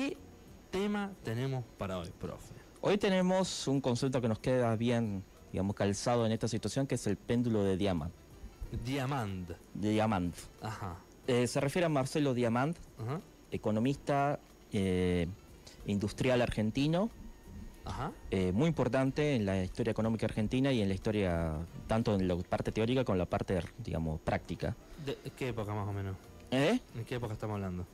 ¿Qué tema tenemos para hoy, profe? Hoy tenemos un concepto que nos queda bien, digamos, calzado en esta situación, que es el péndulo de Diamant. Diamant. Diamant. Ajá. Eh, se refiere a Marcelo Diamant, Ajá. economista eh, industrial argentino, Ajá. eh, muy importante en la historia económica argentina y en la historia, tanto en la parte teórica como en la parte, digamos, práctica. ¿De qué época más o menos? ¿Eh? ¿En qué época estamos hablando?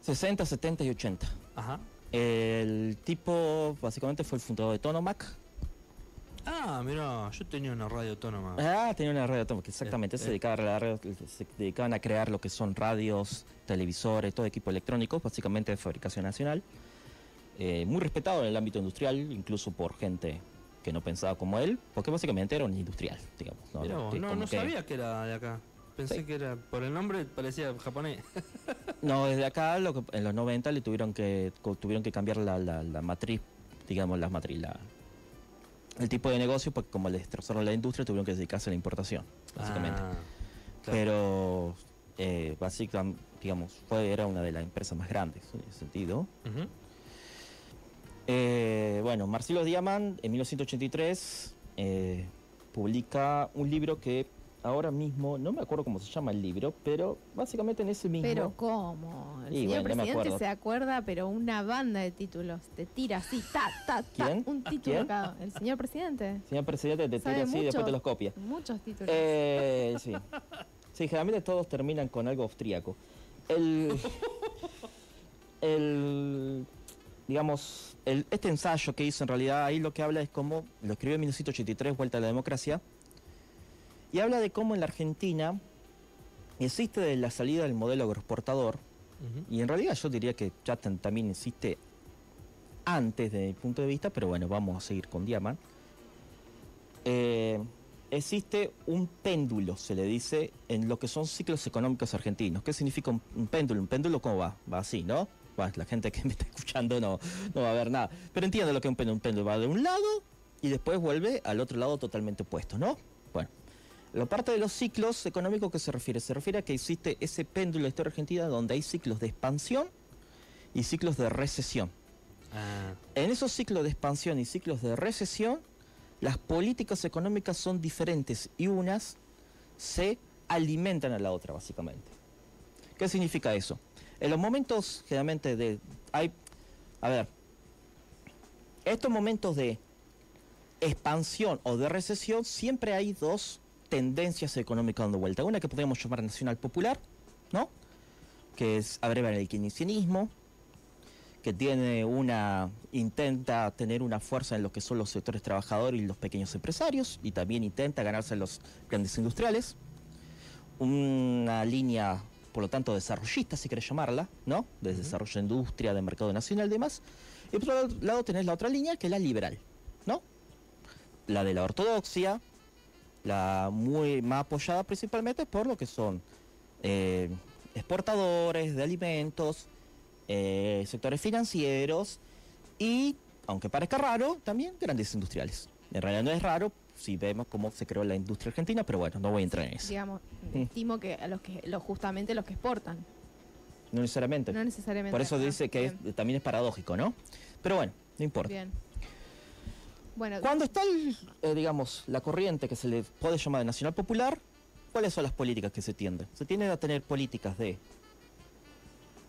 60, 70 y 80. Ajá. El tipo básicamente fue el fundador de Tonomac. Ah, mira, yo tenía una radio autónoma. Ah, tenía una radio autónoma, exactamente. Eh, se, eh. a la se dedicaban a crear lo que son radios, televisores, todo equipo electrónico, básicamente de fabricación nacional. Eh, muy respetado en el ámbito industrial, incluso por gente que no pensaba como él, porque básicamente era un industrial, digamos. ¿no? Mirá no, no que- sabía que era de acá. Pensé Sí. que era, por el nombre parecía japonés. No, desde acá lo que- en los 90 le tuvieron que tuvieron que cambiar la, la- la matriz, digamos, la matriz, la- el tipo de negocio, porque como le destrozaron la industria, tuvieron que dedicarse a la importación, básicamente. Ah, claro. Pero eh, básicamente, digamos, fue, era una de las empresas más grandes en ese sentido. Eh, bueno, Marcelo Diamant en 1983 eh, publica un libro que ahora mismo, no me acuerdo cómo se llama el libro, pero básicamente en ese mismo... Pero ¿cómo? El Y señor bueno, presidente se acuerda, pero una banda de títulos. Te tira así, ta, ta, ta. ¿Quién? Un título ¿Quién? cada. El señor presidente. Señor presidente, te tira así y después te los copia. Muchos títulos. Eh, sí. Sí, generalmente todos terminan con algo austríaco. El, el digamos, el- este ensayo que hizo en realidad ahí lo que habla es cómo, lo escribió en 1983, Vuelta a la Democracia, y habla de cómo en la Argentina existe la salida del modelo agroexportador, y en realidad yo diría que ya también existe antes de mi punto de vista, pero bueno, vamos a seguir con Diamant. Eh, existe un péndulo, se le dice, en lo que son ciclos económicos argentinos. ¿Qué significa un, un péndulo? Un péndulo, ¿cómo va? Va así, ¿no? Bueno, la gente que me está escuchando no, no va a ver nada. Pero entiende lo que es un péndulo. Un péndulo va de un lado y después vuelve al otro lado totalmente opuesto, ¿no? La parte de los ciclos económicos que se refiere, se refiere a que existe ese péndulo en la historia argentina donde hay ciclos de expansión y ciclos de recesión. Ah, En esos ciclos de expansión y ciclos de recesión, las políticas económicas son diferentes y unas se alimentan a la otra, básicamente. ¿Qué significa eso? En los momentos, generalmente, de. Hay. A ver. Estos momentos de expansión o de recesión, siempre hay dos tendencias económicas dando vuelta. Una que podríamos llamar nacional popular, ¿no? Que es abreva el keynesianismo, que tiene una intenta tener una fuerza en lo que son los sectores trabajadores y los pequeños empresarios y también intenta ganarse a los grandes industriales. Una línea por lo tanto desarrollista si querés llamarla no de desarrollo de industria de mercado nacional y demás. Y por otro lado tenés la otra línea que es la liberal no la de la ortodoxia la muy más apoyada principalmente por lo que son eh, exportadores de alimentos eh, sectores financieros y, aunque parezca raro, también grandes industriales. En realidad no es raro si vemos cómo se creó la industria argentina, pero bueno, no voy a entrar en eso. Digamos, Mm. estimo que a los que los, justamente los que exportan. No necesariamente. No necesariamente. Por eso Ah, dice que es- también es paradójico, ¿no? Pero bueno, no importa. Bien. Bueno, Cuando está, el, eh, digamos, la corriente que se le puede llamar de nacional popular, ¿cuáles son las políticas que se tienden? Se tienden a tener políticas de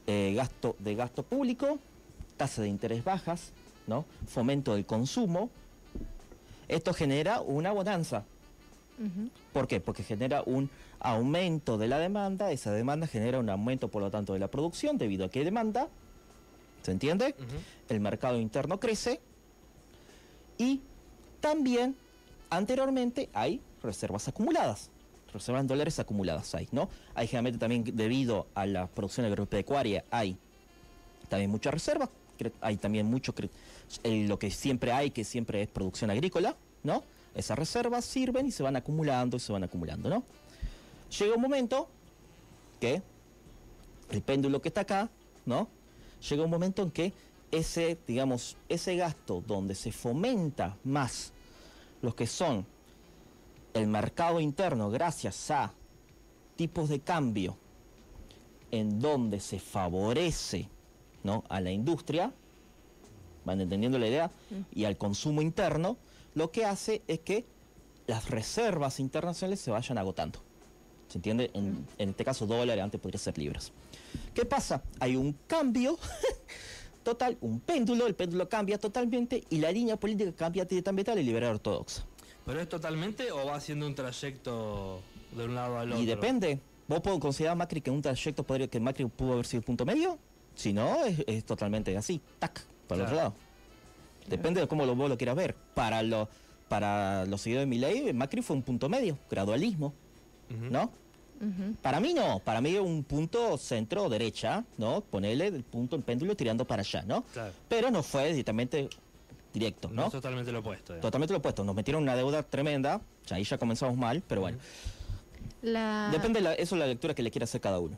eh, gasto, de gasto público, tasa de interés bajas, ¿no? Fomento del consumo. Esto genera una bonanza. ¿Por qué? Porque genera un aumento de la demanda, esa demanda genera un aumento, por lo tanto, de la producción, debido a que hay demanda, ¿se entiende? el mercado interno crece y también anteriormente hay reservas acumuladas, reservas en dólares acumuladas hay, ¿no? Hay generalmente también debido a la producción agropecuaria hay también muchas reservas, hay también mucho, eh, lo que siempre hay, que siempre es producción agrícola, ¿no? Esas reservas sirven y se van acumulando y se van acumulando, ¿no? Llega un momento que el péndulo que está acá, ¿no? Llega un momento en que ese, digamos, ese gasto donde se fomenta más los que son el mercado interno gracias a tipos de cambio en donde se favorece ¿no? a la industria, van entendiendo la idea, y al consumo interno, lo que hace es que las reservas internacionales se vayan agotando. ¿Se entiende? En, en este caso dólares, antes podría ser libras. ¿Qué pasa? Hay un cambio total, un péndulo, el péndulo cambia totalmente y la línea política cambia directamente a la liberal ortodoxa. ¿Pero es totalmente o va haciendo un trayecto de un lado al otro? Y depende. ¿Vos puedo considerar Macri que un trayecto podría que Macri pudo haber sido el punto medio? Si no, es, es totalmente así. Tac, para el otro lado. Depende de cómo lo, vos lo quieras ver. Para, lo, para los seguidores de mi ley, Macri fue un punto medio, gradualismo. ¿no? Para mí no, para mí es un punto centro-derecha, ¿no? Ponerle el punto en péndulo tirando para allá, ¿no? Claro. Pero no fue directamente directo, No, ¿no? es totalmente lo opuesto. digamos. Totalmente lo opuesto. Nos metieron una deuda tremenda, ya ahí ya comenzamos mal, pero bueno. La, Depende, la, eso es la lectura que le quiera hacer cada uno.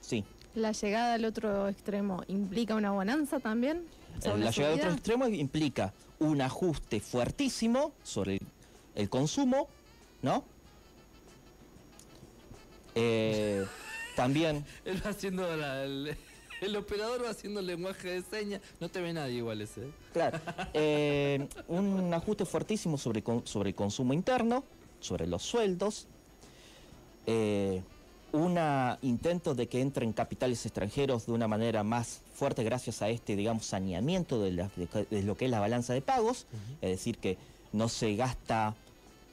Sí. la llegada al otro extremo implica una bonanza tamén. Eh, ¿Sobre La llegada a otro extremo implica un ajuste fuertísimo sobre el, el consumo, ¿no? Eh, también, Él va haciendo la- el, el operador va haciendo el lenguaje de señas. No te ve nadie igual ese. ¿eh? claro, eh, un ajuste fuertísimo sobre, sobre el consumo interno, sobre los sueldos, eh, un intento de que entren capitales extranjeros de una manera más fuerte gracias a este, digamos, saneamiento de, la- de- de lo que es la balanza de pagos, es decir, que no se gasta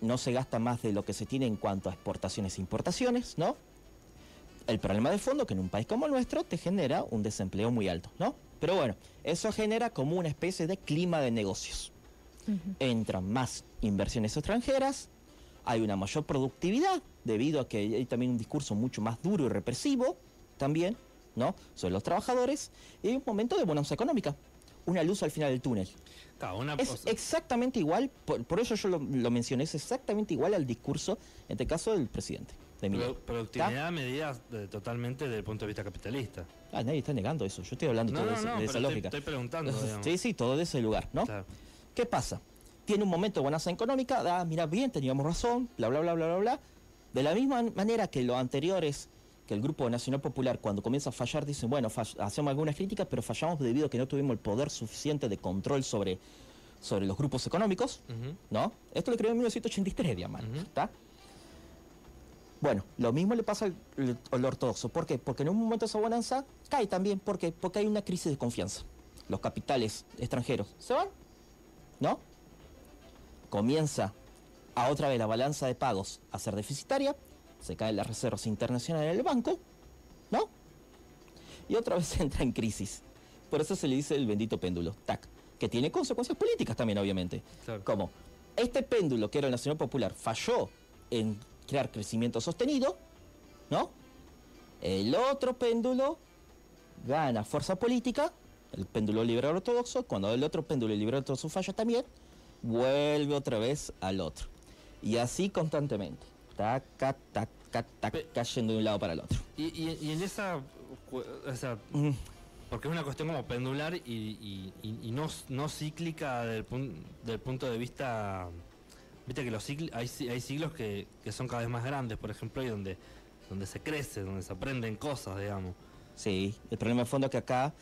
no se gasta más de lo que se tiene en cuanto a exportaciones e importaciones, ¿no? El problema de fondo que en un país como el nuestro te genera un desempleo muy alto, ¿no? Pero bueno, eso genera como una especie de clima de negocios. Entran más inversiones extranjeras, hay una mayor productividad debido a que hay también un discurso mucho más duro y represivo también, ¿no? Sobre los trabajadores y hay un momento de bonanza económica, una luz al final del túnel. Claro, una Es exactamente igual, por, por eso yo lo, lo mencioné, es exactamente igual al discurso, en este caso del presidente, de produ- productividad medida de- totalmente desde el punto de vista capitalista. Ah, nadie está negando eso, yo estoy hablando No, todo no, de, esa- no, de pero esa estoy, lógica. estoy preguntando. digamos. Sí, sí, todo de ese lugar, ¿no? Claro. ¿Qué pasa? Tiene un momento de bonanza económica, ah, mira, bien, teníamos razón, bla, bla, bla, bla, bla, bla. De la misma manera que lo anterior es que el Grupo Nacional Popular, cuando comienza a fallar, dicen, bueno, hacemos algunas críticas, pero fallamos debido a que no tuvimos el poder suficiente de control sobre, sobre los grupos económicos. ¿no? Esto lo creó en 1983, digamos, Ujú. ¿está? Bueno, lo mismo le pasa al, al- al ortodoxo. ¿Por qué? Porque en un momento esa bonanza cae también. ¿Por qué? Porque hay una crisis de confianza. Los capitales extranjeros se van, ¿no? Comienza a otra vez la balanza de pagos a ser deficitaria, se caen las reservas internacionales del banco, ¿no? Y otra vez entra en crisis. Por eso se le dice el bendito péndulo, tac, que tiene consecuencias políticas también, obviamente. Claro. Como este péndulo, que era el Nacional Popular, falló en crear crecimiento sostenido, ¿no? El otro péndulo gana fuerza política, el péndulo liberal ortodoxo, cuando el otro péndulo liberal ortodoxo falla también, vuelve otra vez al otro. Y así constantemente. Tac, tac, tac, tac, cayendo de un lado para el otro. Y, y- y en esa, o sea, Mm, porque es una cuestión como pendular y, y- no, no cíclica del, pun- del punto de vista, viste que los hay, hay siglos que, que son cada vez más grandes, por ejemplo, y donde, donde se crece, donde se aprenden cosas, digamos. Sí, el problema de fondo es que acá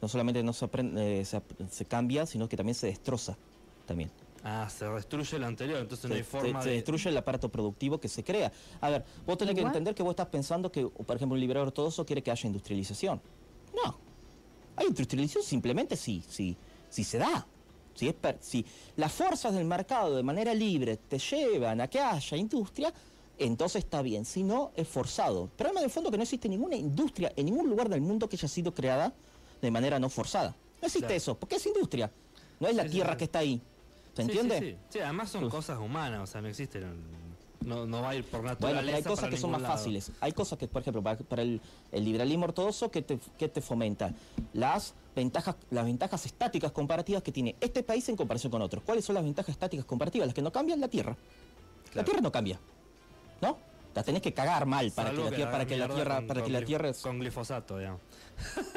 no solamente no se, aprende, eh, se, se cambia, sino que también se destroza también. Ah, se destruye lo anterior, entonces no se, hay forma se- se de... destruye el aparato productivo que se crea. A ver, vos tenés que entender que vos estás pensando que, por ejemplo, un liberal ortodoxo quiere que haya industrialización. No. Hay industrialización simplemente si, si, si se da. Si, es per- si las fuerzas del mercado de manera libre te llevan a que haya industria, entonces está bien. Si no, es forzado. El problema de fondo es que no existe ninguna industria en ningún lugar del mundo que haya sido creada de manera no forzada. No existe Claro. eso, porque es industria. No es la Sí, sí, tierra sí. que está ahí. ¿Se Sí, sí, entiende? Sí, Sí, además son Uf. cosas humanas, o sea, no existen. No, no va a ir por Bueno, naturaleza. pero hay cosas para que son más lado. fáciles. Hay cosas que, por ejemplo, para, para el, el liberalismo ortodoxo, que te, que te fomenta? Las ventajas, las ventajas estáticas comparativas que tiene este país en comparación con otros. ¿Cuáles son las ventajas estáticas comparativas? Las que no cambian, la tierra. La tierra no cambia. ¿No? La tenés que cagar mal para que la tierra, para que la tierra, con- para con que la tierra. Con glifosato, digamos.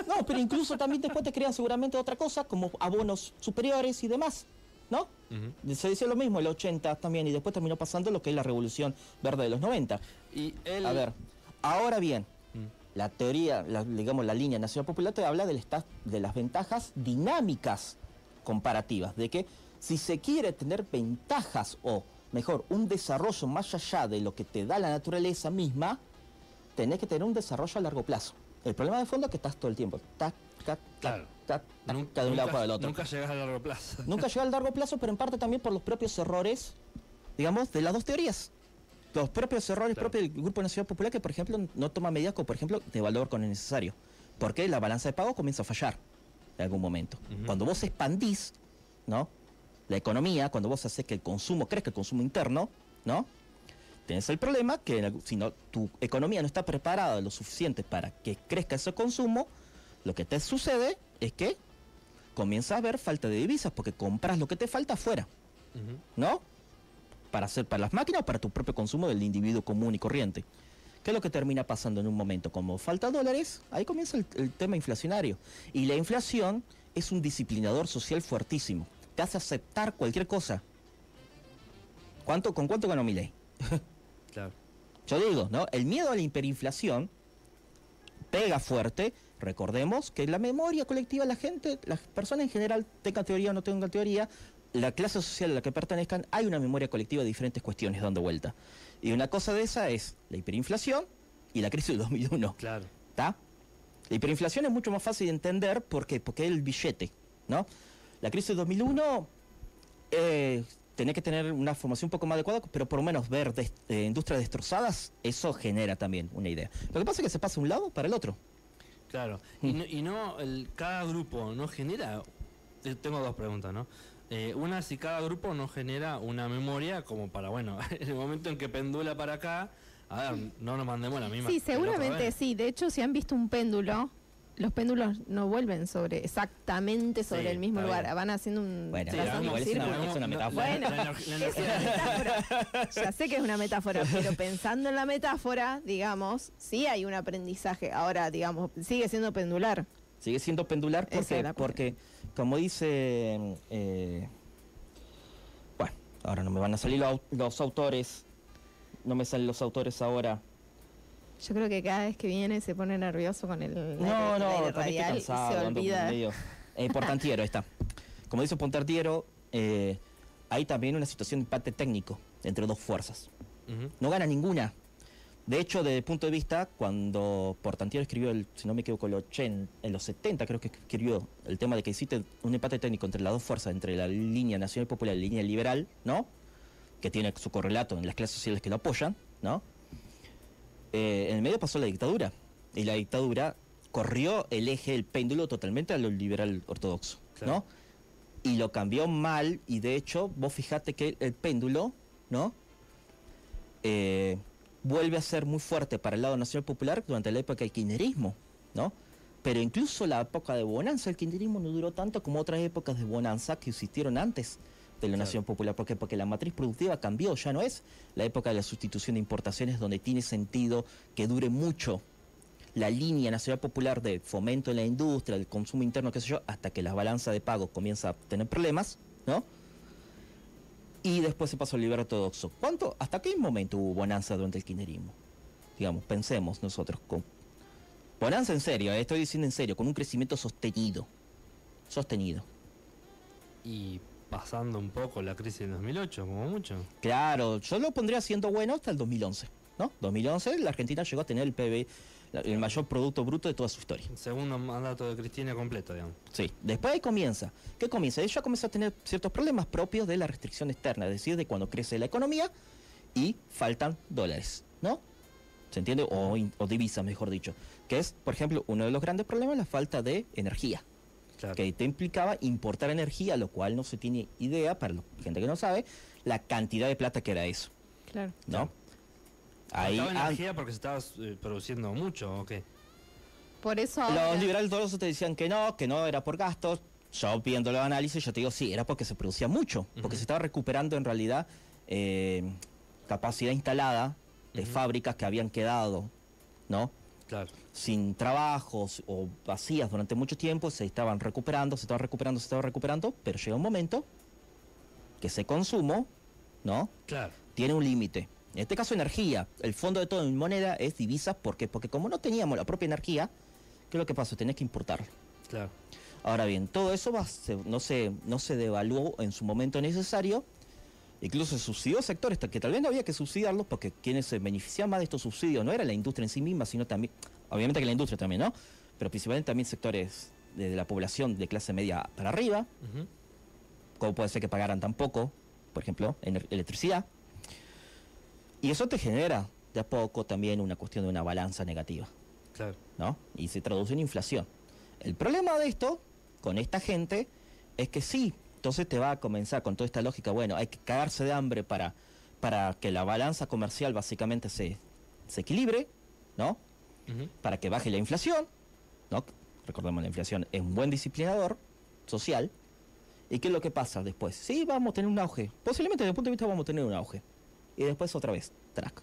No, pero incluso también después te crean seguramente otra cosa, como abonos superiores y demás. ¿No? Se decía lo mismo el 80 también, y después terminó pasando lo que es la revolución verde de los 90. Y. A ver, ahora bien, Mm. la teoría, la- digamos, la línea nacional popular te habla del de las ventajas dinámicas comparativas, de que si se quiere tener ventajas o, mejor, un desarrollo más allá de lo que te da la naturaleza misma, tenés que tener un desarrollo a largo plazo. El problema de fondo es que estás todo el tiempo, tac, tac, Claro. tac, tac, Nunca, de un lado para el otro. nunca llegas a largo plazo. Nunca llega al largo plazo, pero en parte también por los propios errores, digamos, de las dos teorías. Los propios errores Claro. propios del Grupo Nacional Popular que, por ejemplo, no toma medidas como, por ejemplo, de valor con el necesario. Porque la balanza de pago comienza a fallar en algún momento. Ujú. Cuando vos expandís, ¿no? La economía, cuando vos haces que el consumo crezca, el consumo interno, ¿no? Tenés el problema que si no, tu economía no está preparada lo suficiente para que crezca ese consumo, lo que te sucede es que comienza a haber falta de divisas porque compras lo que te falta afuera. ¿no? Para hacer para las máquinas o para tu propio consumo del individuo común y corriente. ¿Qué es lo que termina pasando en un momento? Como falta dólares, ahí comienza el, el tema inflacionario. Y la inflación es un disciplinador social fuertísimo. Te hace aceptar cualquier cosa. ¿Cuánto, ¿Con cuánto ganó mi ley? Claro. Yo digo, ¿no? El miedo a la hiperinflación pega fuerte. Recordemos que la memoria colectiva, la gente, las personas en general, tengan teoría o no tengan teoría, la clase social a la que pertenezcan, hay una memoria colectiva de diferentes cuestiones dando vuelta. Y una cosa de esa es la hiperinflación y la crisis del 2001. Claro. ¿Está? La hiperinflación es mucho más fácil de entender porque, porque es el billete, ¿no? La crisis de 2001 eh, tenés que tener una formación un poco más adecuada, pero por lo menos ver eh, industrias destrozadas, eso genera también una idea. Lo que pasa es que se pasa de un lado para el otro. Claro. Mm. Y no, y no el, cada grupo no genera. te- Tengo dos preguntas, ¿no? Eh, una, si cada grupo no genera una memoria como para, bueno, en el momento en que pendula para acá, a ver, no nos mandemos la misma. Sí, seguramente sí. De hecho, si han visto un péndulo, los péndulos no vuelven sobre exactamente sobre Sí, el mismo lugar. bien. Van haciendo un, Bueno, Sí, Igual es círculo. una- es una metáfora. Bueno, La, ener- la Es energía- una metáfora. Ya sé que es una metáfora, pero pensando en la metáfora, digamos, sí hay un aprendizaje. Ahora, digamos, sigue siendo pendular. Sigue siendo pendular porque, porque como dice, eh, bueno, ahora no me van a salir los autores, no me salen los autores ahora. Yo creo que cada vez que viene se pone nervioso con el No, el no, aire también estoy cansado, se olvida. medio- Eh, Portantiero, ahí está. Como dice Portantiero, eh, hay también una situación de empate técnico entre dos fuerzas. No gana ninguna. De hecho, desde el punto de vista, cuando Portantiero escribió, el, si no me equivoco, el 80, en los 70 creo que escribió el tema de que existe un empate técnico entre las dos fuerzas, entre la línea nacional popular y la línea liberal, ¿no? Que tiene su correlato en las clases sociales que lo apoyan, ¿no? Eh, en el medio pasó la dictadura. Y la dictadura corrió el eje, el péndulo totalmente a lo liberal ortodoxo, Claro. ¿no? Y lo cambió mal, y de hecho, vos fijate que el péndulo, ¿no? eh, vuelve a ser muy fuerte para el lado nacional popular durante la época del kirchnerismo, ¿no? Pero incluso la época de bonanza, el kirchnerismo no duró tanto como otras épocas de bonanza que existieron antes de la Claro. nación popular. ¿Por qué? Porque la matriz productiva cambió, ya no es la época de la sustitución de importaciones donde tiene sentido que dure mucho la línea nacional popular de fomento en la industria, del consumo interno, qué sé yo, hasta que la balanza de pago comienza a tener problemas, ¿no? Y después se pasó al liberal ortodoxo. ¿Cuánto? ¿Hasta qué momento hubo bonanza durante el kirchnerismo? Digamos, pensemos nosotros. Con... Bonanza en serio, eh, estoy diciendo en serio, con un crecimiento sostenido. Sostenido. Y pasando un poco la crisis del 2008, como mucho. Claro, yo lo pondría siendo bueno hasta el 2011, ¿no? 2011 la Argentina llegó a tener el la- el mayor producto bruto de toda su historia. Segundo mandato de Cristina completo, digamos. Sí, después ahí comienza. ¿Qué comienza? Ella comienza a tener ciertos problemas propios de la restricción externa, es decir, de cuando crece la economía y faltan dólares, ¿no? ¿Se entiende? O, o divisas, mejor dicho. Que es, por ejemplo, uno de los grandes problemas, la falta de energía. Claro. Que te implicaba importar energía, lo cual no se tiene idea, para la gente que no sabe, la cantidad de plata que era eso, Claro. ¿no? Claro. Ahí, ¿Faltaba ah, energía porque se estaba eh, produciendo mucho o qué? Por eso ahora- Los liberales todos te decían que no, que no era por gastos. Yo viendo los análisis, yo te digo, sí, era porque se producía mucho, porque se estaba recuperando en realidad eh, capacidad instalada de fábricas que habían quedado, ¿no? Claro. Sin trabajos o vacías durante mucho tiempo, se estaban recuperando, se estaban recuperando, se estaban recuperando, pero llega un momento que ese consumo, ¿no? Claro. Tiene un límite. En este caso energía. El fondo de todo en moneda es divisas. ¿Por qué? Porque como no teníamos la propia energía, ¿qué es lo que pasó? Tenés que importarlo. Claro. Ahora bien, todo eso va, se- no, se, no se devaluó en su momento necesario. Incluso se subsidió sectores que tal vez no había que subsidiarlos porque quienes se beneficiaban más de estos subsidios no era la industria en sí misma, sino también, obviamente que la industria también, ¿no? Pero principalmente también sectores de, la población de clase media para arriba, Ujú. como puede ser que pagaran tan poco, por ejemplo, ener- electricidad. Y eso te genera de a poco también una cuestión de una balanza negativa. Claro. ¿no? Y se traduce en inflación. El problema de esto, con esta gente, es que sí, entonces te va a comenzar con toda esta lógica, bueno, hay que cagarse de hambre para, para que la balanza comercial básicamente se, se equilibre, ¿no? Para que baje la inflación, ¿no? Recordemos, la inflación es un buen disciplinador social. ¿Y qué es lo que pasa después? Sí, vamos a tener un auge. Posiblemente desde el punto de vista vamos a tener un auge. Y después otra vez, track.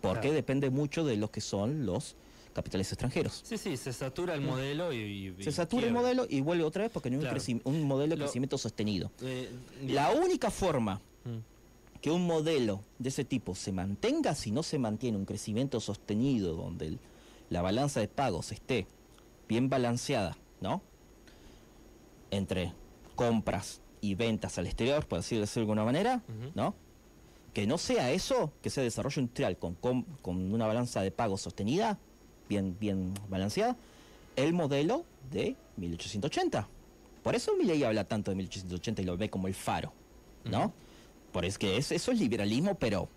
Porque Claro. depende mucho de lo que son los capitales extranjeros. Sí, sí, se satura el modelo y. Se satura el modelo y vuelve otra vez porque no hay un Claro. creci- un, modelo de Lo- crecimiento sostenido. Eh, La única forma Mm. que un modelo de ese tipo se mantenga si no se mantiene un crecimiento sostenido donde el- la balanza de pagos esté bien balanceada, ¿no? Entre compras y ventas al exterior, por decirlo de alguna manera. ¿no? Que no sea eso, que sea desarrollo industrial con una balanza de pagos sostenida, bien, bien balanceada, el modelo de 1880. Por eso Milley habla tanto de 1880 y lo ve como el faro, ¿no? Por es que es, eso es liberalismo, pero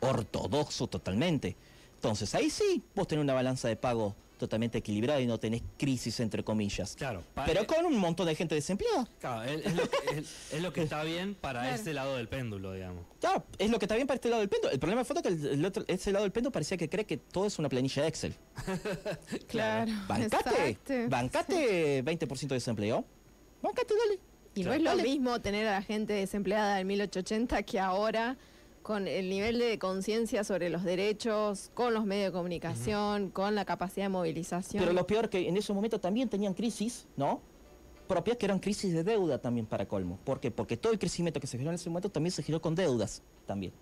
ortodoxo totalmente. Entonces, ahí sí, vos tenés una balanza de pago totalmente equilibrada y no tenés crisis, entre comillas. Claro. Pero eh, con un montón de gente desempleada. claro, es, es lo que, es- es lo que está bien para Claro. ese lado del péndulo, digamos. Claro, es lo que está bien para este lado del péndulo. El problema fue que el, el otro, ese lado del péndulo parecía que cree que todo es una planilla de Excel. Claro. Bancate, exacto. bancate 20% de desempleo. Bancate, dale. Y no es lo Dale. mismo tener a la gente desempleada en 1880 que ahora con el nivel de conciencia sobre los derechos, con los medios de comunicación, con la capacidad de movilización. Pero lo peor que en ese momento también tenían crisis, ¿no? Propias que eran crisis de deuda también para colmo. ¿Por qué? Porque todo el crecimiento que se generó en ese momento también se generó con deudas, también.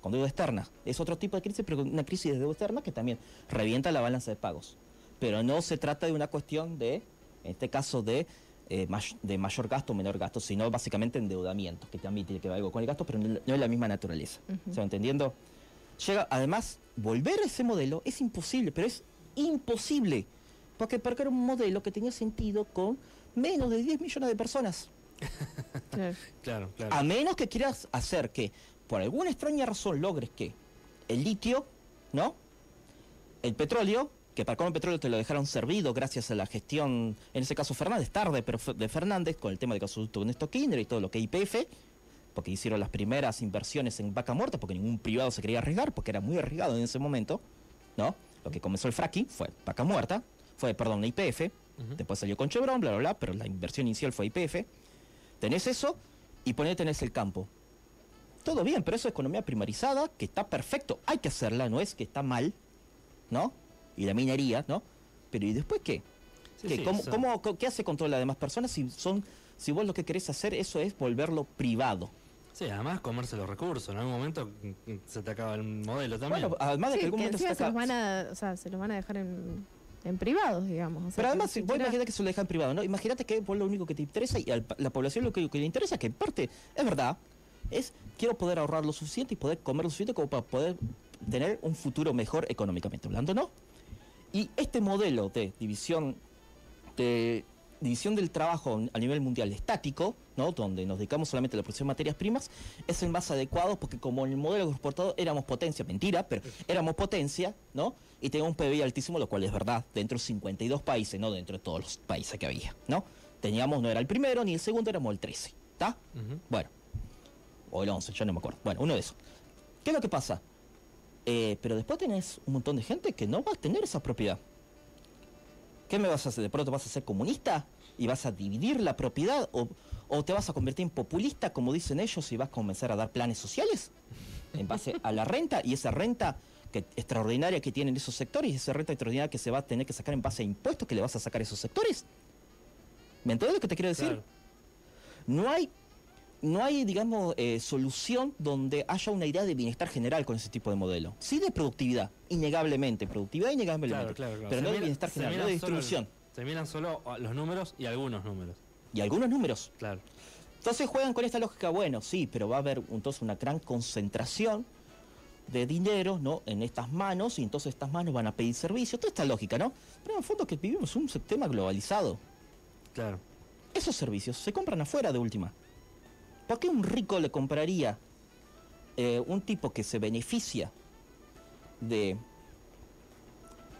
Con deuda externa. Es otro tipo de crisis, pero una crisis de deuda externa que también revienta la balanza de pagos. Pero no se trata de una cuestión de, en este caso, de, eh, may- de mayor gasto o menor gasto, sino básicamente endeudamiento, que también tiene que ver algo con el gasto, pero no es la misma naturaleza. Ujú. ¿Se va entendiendo? Llega, además, volver a ese modelo es imposible, pero es imposible. Porque, porque era un modelo que tenía sentido con menos de 10 millones de personas. Claro. Claro, claro. A menos que quieras hacer que, por alguna extraña razón, logres que el litio, ¿no? El petróleo, que para el petróleo te lo dejaron servido gracias a la gestión, en ese caso Fernández, tarde, pero de Fernández, con el tema de gasoducto Néstor Kirchner y todo lo que IPF, porque hicieron las primeras inversiones en vaca muerta, porque ningún privado se quería arriesgar, porque era muy arriesgado en ese momento, ¿no? Lo que comenzó el fracking fue vaca muerta, fue, perdón, IPF, Ujú. después salió con Chevron, bla, bla, bla, pero la inversión inicial fue IPF. Tenés eso y ponés tenés el campo. Todo bien, pero eso es economía primarizada, que está perfecto, hay que hacerla, no es que está mal, ¿no? Y la minería, ¿no? Pero ¿y después qué? Sí, ¿Qué, sí, cómo- ¿Qué hace con todas las demás personas si son si vos lo que querés hacer eso es volverlo privado? Sí, además comerse los recursos. En algún momento se te acaba el modelo también. Bueno, además de Sí, que en algún que momento se se los acaba- van a, o sea, se los van a dejar en, en privados, digamos. o sea, Pero además, si vos imagínate que se lo dejan privado, ¿no? Imagínate que vos lo único que te interesa y a la población lo que, que le interesa, que en parte es verdad, es quiero poder ahorrar lo suficiente y poder comer lo suficiente como para poder tener un futuro mejor económicamente hablando, ¿no? Y este modelo de división de división del trabajo a nivel mundial estático, ¿no? donde nos dedicamos solamente a la producción de materias primas, es el más adecuado porque como en el modelo exportado éramos potencia, mentira, pero éramos potencia, ¿no? Y teníamos un PBI altísimo, lo cual es verdad, dentro de 52 países, no dentro de todos los países que había, ¿no? Teníamos, no era el primero ni el segundo, éramos el 13, ¿está? Bueno, o el 11, yo no me acuerdo. Bueno, uno de esos. ¿Qué es lo que pasa? Eh, pero después tenés un montón de gente que no va a tener esa propiedad. ¿Qué me vas a hacer? ¿De pronto vas a ser comunista y vas a dividir la propiedad? ¿O, o te vas a convertir en populista, como dicen ellos, y vas a comenzar a dar planes sociales en base a la renta? Y esa renta que, extraordinaria que tienen esos sectores, y esa renta extraordinaria que se va a tener que sacar en base a impuestos que le vas a sacar a esos sectores. ¿Me entiendes lo que te quiero decir? Claro. No hay no hay, digamos, eh, solución donde haya una idea de bienestar general con ese tipo de modelo. Sí de productividad, innegablemente, productividad innegablemente, Claro, claro, claro. pero Se no de bienestar general, no de solo distribución. Se miran solo los números y algunos números. Y algunos números. Claro. Entonces juegan con esta lógica, bueno, sí, pero va a haber entonces una gran concentración de dinero, ¿no? En estas manos, y entonces estas manos van a pedir servicio, toda esta lógica, ¿no? Pero en el fondo que vivimos un sistema globalizado. Claro. Esos servicios se compran afuera de última. ¿Por qué un rico le compraría eh, un tipo que se beneficia de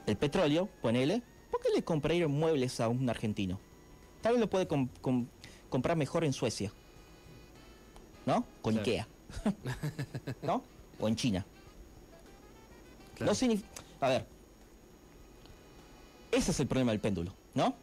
el petróleo, ponele? ¿Por qué le compraría muebles a un argentino? Tal vez lo puede com- com- comprar mejor en Suecia. ¿No? Con Claro. Ikea. ¿No? O en China. Claro. No signif- A ver. Ese es el problema del péndulo, ¿no?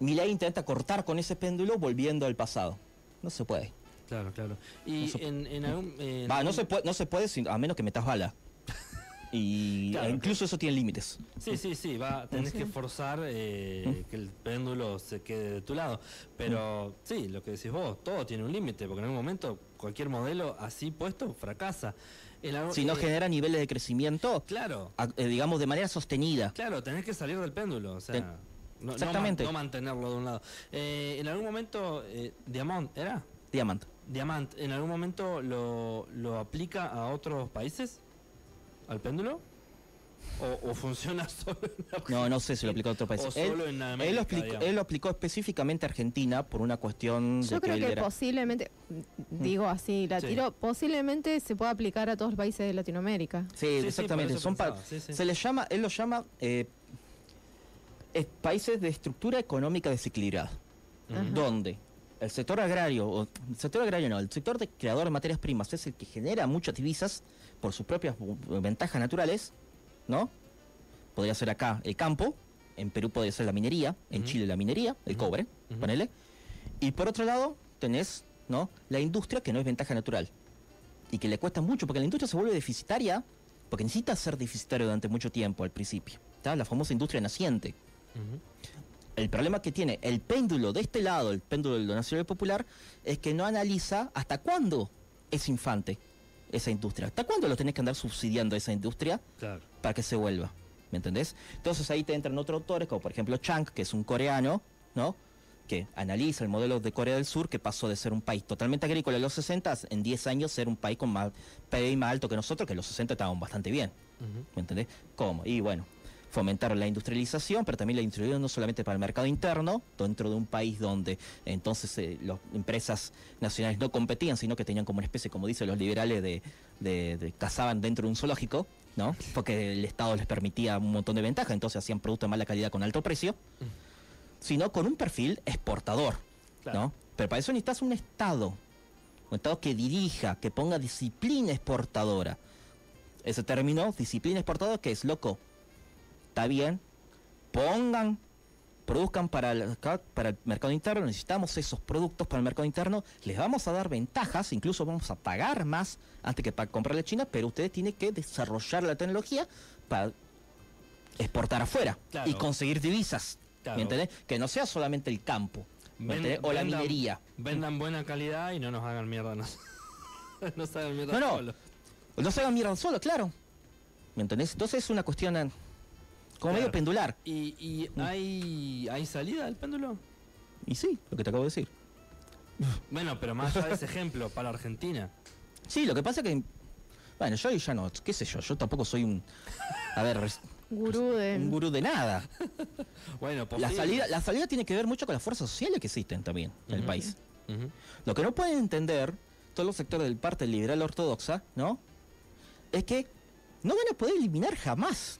Milei intenta cortar con ese péndulo volviendo al pasado. No se puede. Claro, claro. Y en, en algún. en Va, no se puede, no se puede sin- a menos que metas bala. Y Claro, e incluso eso tiene límites. Sí, sí, sí, va, tenés que forzar eh, que el péndulo se quede de tu lado. Pero sí, lo que decís vos, todo tiene un límite, porque en algún momento cualquier modelo así puesto fracasa. Si no eh, genera niveles de crecimiento, Claro, a- eh, digamos, de manera sostenida. claro, tenés que salir del péndulo, o sea, Ten- no- Exactamente. no mantenerlo de un lado. Eh, en algún momento, eh, Diamant, ¿era? Diamante. Diamant, ¿en algún momento lo, lo aplica a otros países? ¿Al péndulo? ¿O, o funciona solo en Argentina? No, no sé si lo aplicó a otro país. O Él, solo en él lo él lo aplicó específicamente a Argentina por una cuestión de Yo creo él que era- posiblemente, digo así, la Sí. tiro, posiblemente se pueda aplicar a todos los países de Latinoamérica. Sí, sí, exactamente. Son pa- pensaba, sí, sí. Se les llama, él los llama eh, países de estructura económica desequilibrada, Ajá. donde el sector agrario, o el sector agrario no, el sector de creador de materias primas es el que genera muchas divisas por sus propias ventajas naturales, ¿no? Podría ser acá el campo, en Perú podría ser la minería, en. Chile la minería, el cobre, ponele. Y por otro lado, tenés, ¿no? La industria que no es ventaja natural y que le cuesta mucho porque la industria se vuelve deficitaria porque necesita ser deficitario durante mucho tiempo al principio. ¿tá? La famosa industria naciente. El problema que tiene el péndulo de este lado, el péndulo de lo nacional y popular, es que no analiza hasta cuándo es infante esa industria. ¿Hasta cuándo lo tenés que andar subsidiando a esa industria Claro. para que se vuelva? ¿Me entendés? Entonces ahí te entran otros autores, como por ejemplo Chang, que es un coreano, ¿no? Que analiza el modelo de Corea del Sur, que pasó de ser un país totalmente agrícola en los 60 en 10 años ser un país con más PIB más alto que nosotros, que en los 60 estábamos bastante bien. ¿Me entendés? ¿Cómo? Y bueno, fomentaron la industrialización, pero también la industrialización no solamente para el mercado interno, dentro de un país donde entonces eh, las empresas nacionales no competían, sino que tenían como una especie, como dicen los liberales, de, de, de- cazaban dentro de un zoológico, ¿no? Porque el Estado les permitía un montón de ventajas, entonces hacían productos de mala calidad con alto precio, sino con un perfil exportador, Claro. ¿no? Pero para eso necesitas un Estado, un Estado que dirija, que ponga disciplina exportadora. Ese término, disciplina exportadora, que es loco. Está bien, pongan, produzcan para el, para el mercado interno, necesitamos esos productos para el mercado interno, les vamos a dar ventajas, incluso vamos a pagar más antes que para comprarle a China, pero ustedes tienen que desarrollar la tecnología para exportar afuera Claro. y conseguir divisas. Claro. ¿Me entendés? Que no sea solamente el campo, ¿me Ven- entendés? o la vendan- minería. Vendan buena calidad y no nos hagan mierda. No, no se hagan mierda No, no. solo. No se hagan mierda solo, claro. ¿Me entendés? Entonces es una cuestión como medio pendular. ¿Y, y Mm. hay, hay salida del péndulo? Y sí, lo que te acabo de decir. Bueno, pero más allá de ese ejemplo, para Argentina. Sí, lo que pasa que. Bueno, yo ya no, qué sé yo, yo tampoco soy un. A ver, Gurú de... un gurú de nada. Bueno, La posible. salida, la salida tiene que ver mucho con las fuerzas sociales que existen también en el país. Lo que no pueden entender todos los sectores del parte liberal ortodoxa, ¿no? Es que no van a poder eliminar jamás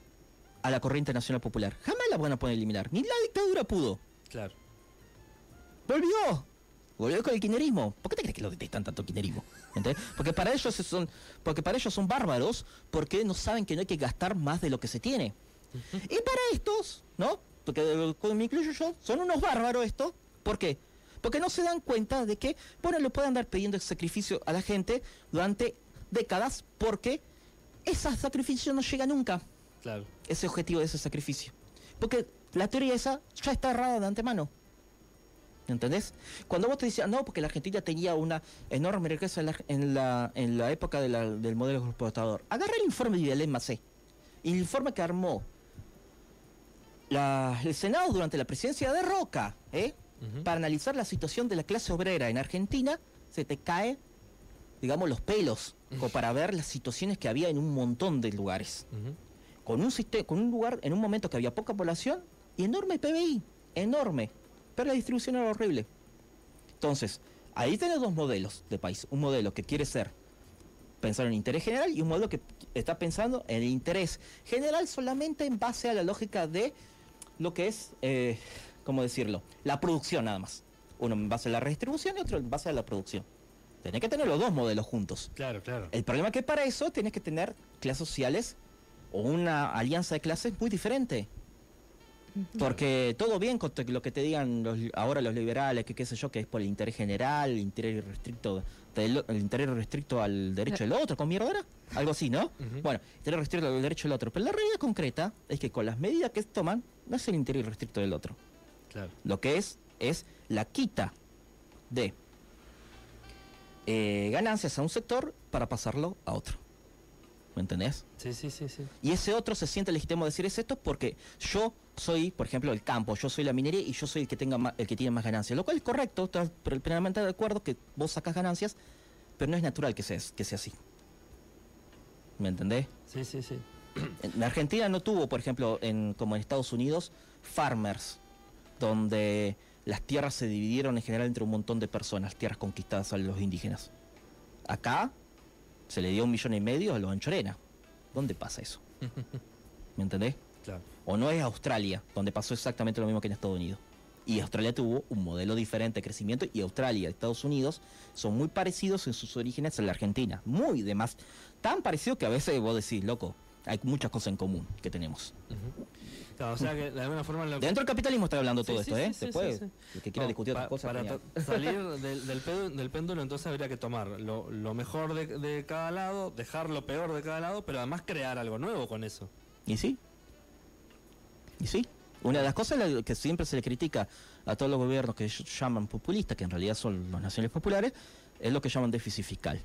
a la corriente nacional popular. Jamás la van a poder eliminar. Ni la dictadura pudo. Claro. Volvió. Volvió con el kirchnerismo. ¿Por qué te crees que lo detestan tanto? ¿Entendés? Porque para ellos son, porque para ellos son bárbaros, porque no saben que no hay que gastar más de lo que se tiene. Y para estos, ¿no? Porque me incluyo yo, son unos bárbaros estos. ¿Por qué? Porque no se dan cuenta de que, bueno, le pueden andar pidiendo sacrificio a la gente durante décadas, porque ese sacrificio no llega nunca, Claro. ese objetivo de ese sacrificio. Porque la teoría esa ya está errada de antemano. ¿Me entendés? Cuando vos te decías, no, porque la Argentina tenía una enorme riqueza en la, en la, en la época de la- del modelo exportador. Agarra el informe de Vidalén Macé. El informe que armó la- el Senado durante la presidencia de Roca, ¿eh? Para analizar la situación de la clase obrera en Argentina, se te cae, digamos, los pelos, como para ver las situaciones que había en un montón de lugares. Ujú. Con un, sistema, con un lugar, en un momento que había poca población y enorme PBI, enorme, pero la distribución era horrible. Entonces, ahí tenés dos modelos de país. Un modelo que quiere ser pensar en interés general y un modelo que está pensando en el interés general solamente en base a la lógica de lo que es, eh, ¿cómo decirlo? La producción nada más. Uno en base a la redistribución y otro en base a la producción. Tenés que tener los dos modelos juntos. Claro, claro. El problema es que para eso tienes que tener clases sociales o una alianza de clases muy diferente. Porque todo bien con lo que te digan los- ahora los liberales, que qué sé yo, que es por el interés general, el interés restricto, del- el interés restricto al derecho del otro, con mierda era? Algo así, ¿no? Ujú. Bueno, interés restricto al derecho del otro. Pero la realidad concreta es que con las medidas que se toman, no es el interés restricto del otro. Claro. Lo que es, es la quita de eh, ganancias a un sector para pasarlo a otro. ¿Me entendés? Sí, sí, sí, sí. Y ese otro se siente legítimo decir es esto porque yo soy, por ejemplo, el campo, yo soy la minería y yo soy el que tenga el que tiene más ganancias. Lo cual es correcto, estás plenamente de acuerdo que vos sacas ganancias, pero no es natural que sea, que sea así. ¿Me entendés? Sí, sí, sí. En Argentina no tuvo, por ejemplo, en, como en Estados Unidos, farmers, donde las tierras se dividieron en general entre un montón de personas, tierras conquistadas a los indígenas. Acá se le dio un millón y medio a los anchorena. ¿Dónde pasa eso? ¿Me entendés? Claro. O no es Australia, donde pasó exactamente lo mismo que en Estados Unidos. Y Australia tuvo un modelo diferente de crecimiento y Australia y Estados Unidos son muy parecidos en sus orígenes a la Argentina. Muy de más. Tan parecido que a veces vos decís, loco, hay muchas cosas en común que tenemos. Claro, o sea que de alguna forma lo Dentro del capitalismo está hablando todo sí, esto, ¿eh? Después, sí, sí. el que quiera No, discutir pa- otras cosas. Para salir del, del, péndulo, del péndulo, entonces habría que tomar lo, lo mejor de, de cada lado, dejar lo peor de cada lado, pero además crear algo nuevo con eso. ¿Y sí? ¿Y sí? Una de las cosas que siempre se le critica a todos los gobiernos que ll- llaman populistas, que en realidad son las naciones populares, es lo que llaman déficit fiscal,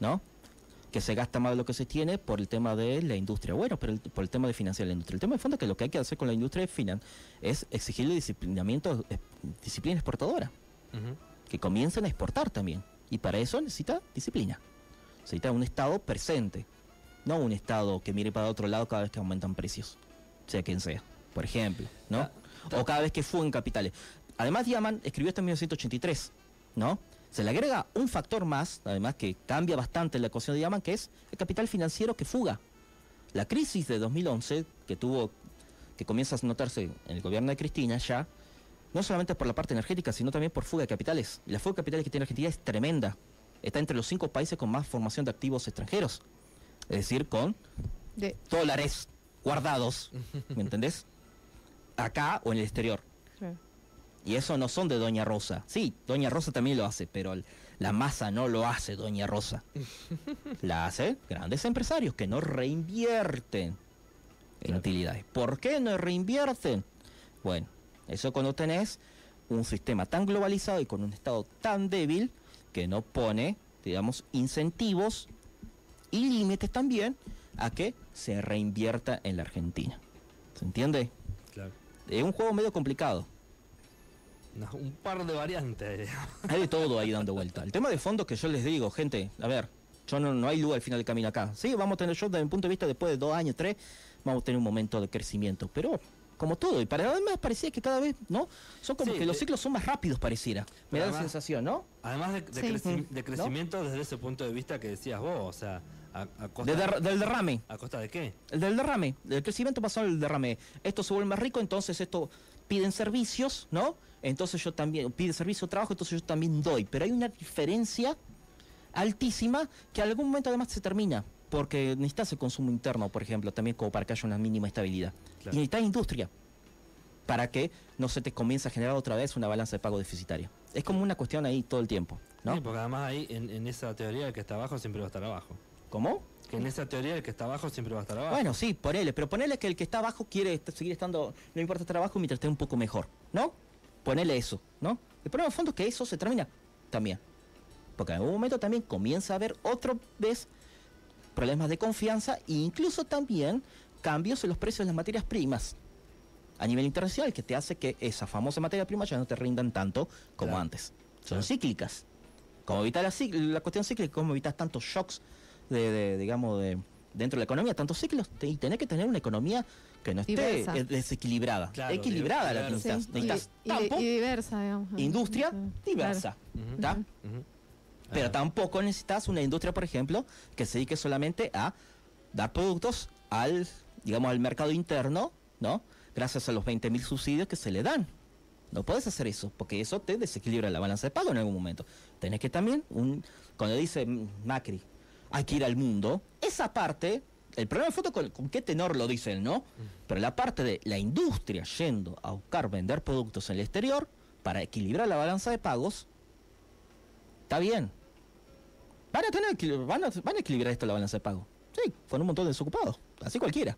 ¿no? Que se gasta más de lo que se tiene por el tema de la industria. Bueno, pero el- por el tema de financiar la industria. El tema de fondo es que lo que hay que hacer con la industria finan es exigirle disciplinamiento, eh, disciplina exportadora, que comiencen a exportar también. Y para eso necesita disciplina. Necesita un Estado presente, no un Estado que mire para otro lado cada vez que aumentan precios, sea quien sea, por ejemplo, ¿no? O cada vez que fuguen capitales. Además, Diamant escribió esto en 1983, ¿no? Se le agrega un factor más, además que cambia bastante la ecuación de Diamant, que es el capital financiero que fuga. La crisis de 2011, que tuvo, que comienza a notarse en el gobierno de Cristina ya, no solamente por la parte energética, sino también por fuga de capitales. Y la fuga de capitales que tiene Argentina es tremenda. Está entre los cinco países con más formación de activos extranjeros. Es decir, con De, dólares guardados, ¿me entendés? Acá o en el exterior. Y eso no son de Doña Rosa. Sí, Doña Rosa también lo hace, pero la masa no lo hace Doña Rosa. La hace grandes empresarios que no reinvierten en utilidades. ¿Por qué no reinvierten? Bueno, eso cuando tenés un sistema tan globalizado y con un Estado tan débil que no pone, digamos, incentivos y límites también a que se reinvierta en la Argentina. ¿Se entiende? Claro. Es un juego medio complicado. No, un par de variantes. Hay de todo ahí dando vuelta. El tema de fondo que yo les digo, gente, a ver, yo no, no hay luz al final del camino acá. Sí, vamos a tener yo desde mi punto de vista, después de dos años, tres, vamos a tener un momento de crecimiento. Pero, como todo, y para además parecía que cada vez, ¿no? Son como Sí, que los ciclos son más rápidos, pareciera. Me da la sensación, ¿no? Además de, de Sí. creci- de crecimiento desde ese punto de vista que decías vos, o sea, a, a costa, De der- del derrame. ¿a costa de qué? El del derrame, el crecimiento pasó al derrame. Esto se vuelve más rico, entonces esto piden servicios, ¿no? Entonces yo también, pide servicio, trabajo, entonces yo también doy. Pero hay una diferencia altísima que a algún momento además se termina. Porque necesitas el consumo interno, por ejemplo, también como para que haya una mínima estabilidad. Claro. Y necesitas industria para que no se te comience a generar otra vez una balanza de pago deficitaria. Es como una cuestión ahí todo el tiempo, ¿no? Sí, porque además ahí en, en esa teoría el que está abajo siempre va a estar abajo. ¿Cómo? Que en esa teoría el que está abajo siempre va a estar abajo. Bueno, sí, ponele, pero ponele que el que está abajo quiere seguir estando, no importa estar abajo mientras esté un poco mejor, ¿no? Ponele eso, ¿no? El problema de fondo es que eso se termina también. Porque en algún momento también comienza a haber otra vez problemas de confianza e incluso también cambios en los precios de las materias primas a nivel internacional que te hace que esa famosa materia prima ya no te rindan tanto como Claro. antes. Son Claro. cíclicas. Como evitar la, la cuestión cíclica, cómo evitas tantos shocks de, de, digamos, de dentro de la economía, tantos ciclos, te- y tenés que tener una economía que no esté Diversa. eh, desequilibrada. Claro, Equilibrada la diversa. necesitas. Sí, necesitas y- campo, y diversa, digamos. industria, Claro. diversa. Ujú. Pero Ah, tampoco necesitas una industria, por ejemplo, que se dedique solamente a dar productos al, digamos, al mercado interno, ¿no? Gracias a los 20.000 subsidios que se le dan. No puedes hacer eso, porque eso te desequilibra la balanza de pago en algún momento. Tenés que también, un, cuando dice Macri, hay que ir al mundo, esa parte, el problema de foto con, con qué tenor lo dice él, ¿no? Pero la parte de la industria yendo a buscar vender productos en el exterior para equilibrar la balanza de pagos, está bien. Van a, tener, van a, equilibrar esto la balanza de pago. Sí, con un montón de desocupados. Así cualquiera.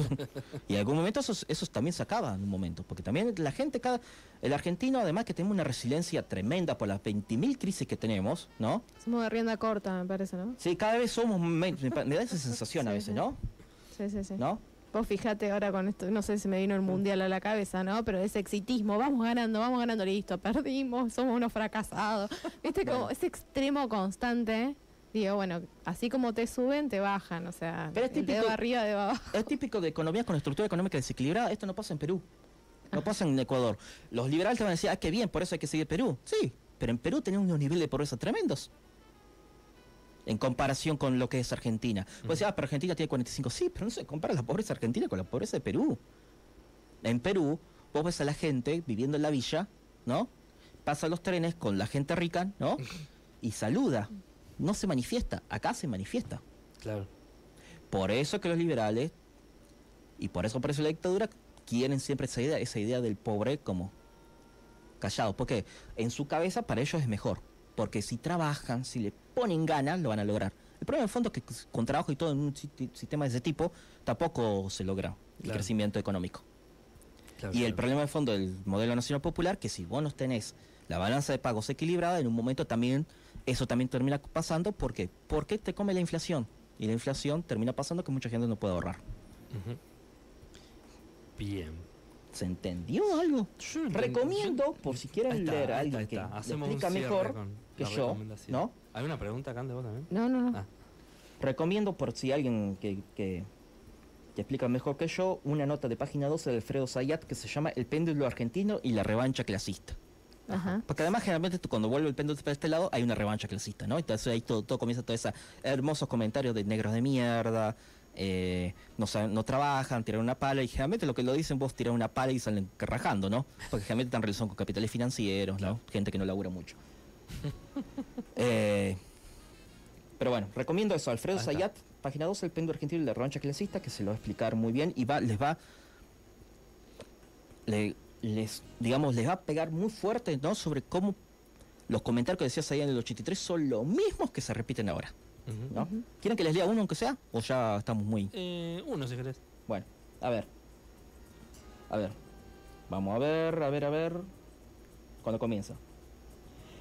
y en algún momento eso, eso también se acaba en un momento. Porque también la gente, cada, el argentino, además que tenemos una resiliencia tremenda por las 20.000 crisis que tenemos, ¿no? Somos de rienda corta, me parece, ¿no? Sí, cada vez somos, me, me da esa sensación a veces, sí. ¿no? Sí, sí, sí. ¿No? Vos fijate ahora con esto, no sé si me vino el mundial a la cabeza, ¿no? Pero ese exitismo, vamos ganando, vamos ganando, listo, perdimos, somos unos fracasados. Viste, como ese extremo constante. Digo, bueno, así como te suben, te bajan, o sea, Pero es el dedo típico- arriba, dedo abajo. Es típico de economías con estructura económica desequilibrada. Esto no pasa en Perú. No pasa en Ecuador. Los liberales te van a decir, ah, qué bien, por eso hay que seguir Perú. Sí, pero en Perú tenemos unos niveles de pobreza tremendos. En comparación con lo que es Argentina. Pues decís, ah, pero Argentina tiene 45. Sí, pero no se compara la pobreza argentina con la pobreza de Perú. En Perú, vos ves a la gente viviendo en la villa, ¿no? Pasa los trenes con la gente rica, ¿no? Y saluda. No se manifiesta. Acá se manifiesta. Claro. Por eso que los liberales, y por eso aparece la dictadura, quieren siempre esa idea, esa idea del pobre como callado. Porque en su cabeza para ellos es mejor. Porque si trabajan, si le ponen ganas, lo van a lograr. El problema en el fondo es que con trabajo y todo en un si- sistema de ese tipo, tampoco se logra el crecimiento económico. claro, Y el problema de fondo del modelo nacional popular, que si vos no tenés la balanza de pagos equilibrada, en un momento también, eso también termina pasando, ¿por qué? Porque te come la inflación. Y la inflación termina pasando que mucha gente no puede ahorrar. Bien. ¿Se entendió algo? Yo Recomiendo, yo- por si quieren está, leer a está, alguien que Hacemos explica mejor que yo, recomendación. ¿no? ¿Hay una pregunta acá de vos también? No, no, no. Ah, Recomiendo, por si alguien que, que, que explica mejor que yo, una nota de página 12 de Alfredo Zayat que se llama El péndulo argentino y la revancha clasista. Ajá. Porque además generalmente tú cuando vuelve el péndulo para este lado hay una revancha clasista, ¿no? Entonces ahí todo, todo comienza toda esa hermosos comentarios de negros de mierda, eh, no, no trabajan, tiran una pala y generalmente lo que lo dicen vos tiran una pala y salen rajando, ¿no? Porque generalmente están relación con capitales financieros, ¿no? Gente que no labura mucho. Eh, pero bueno, recomiendo eso, Alfredo está. Zayat, página 12, el péndulo argentino y la revancha clasista, que se lo va a explicar muy bien y va, les va le- les, digamos, les va a pegar muy fuerte, ¿no? Sobre cómo los comentarios que decías ahí en el 83 son los mismos que se repiten ahora. ¿Quieren que les lea uno aunque sea? ¿O ya estamos muy...? Eh, uno si querés. Bueno, a ver. A ver. Vamos a ver, a ver, a ver. Cuando comienza.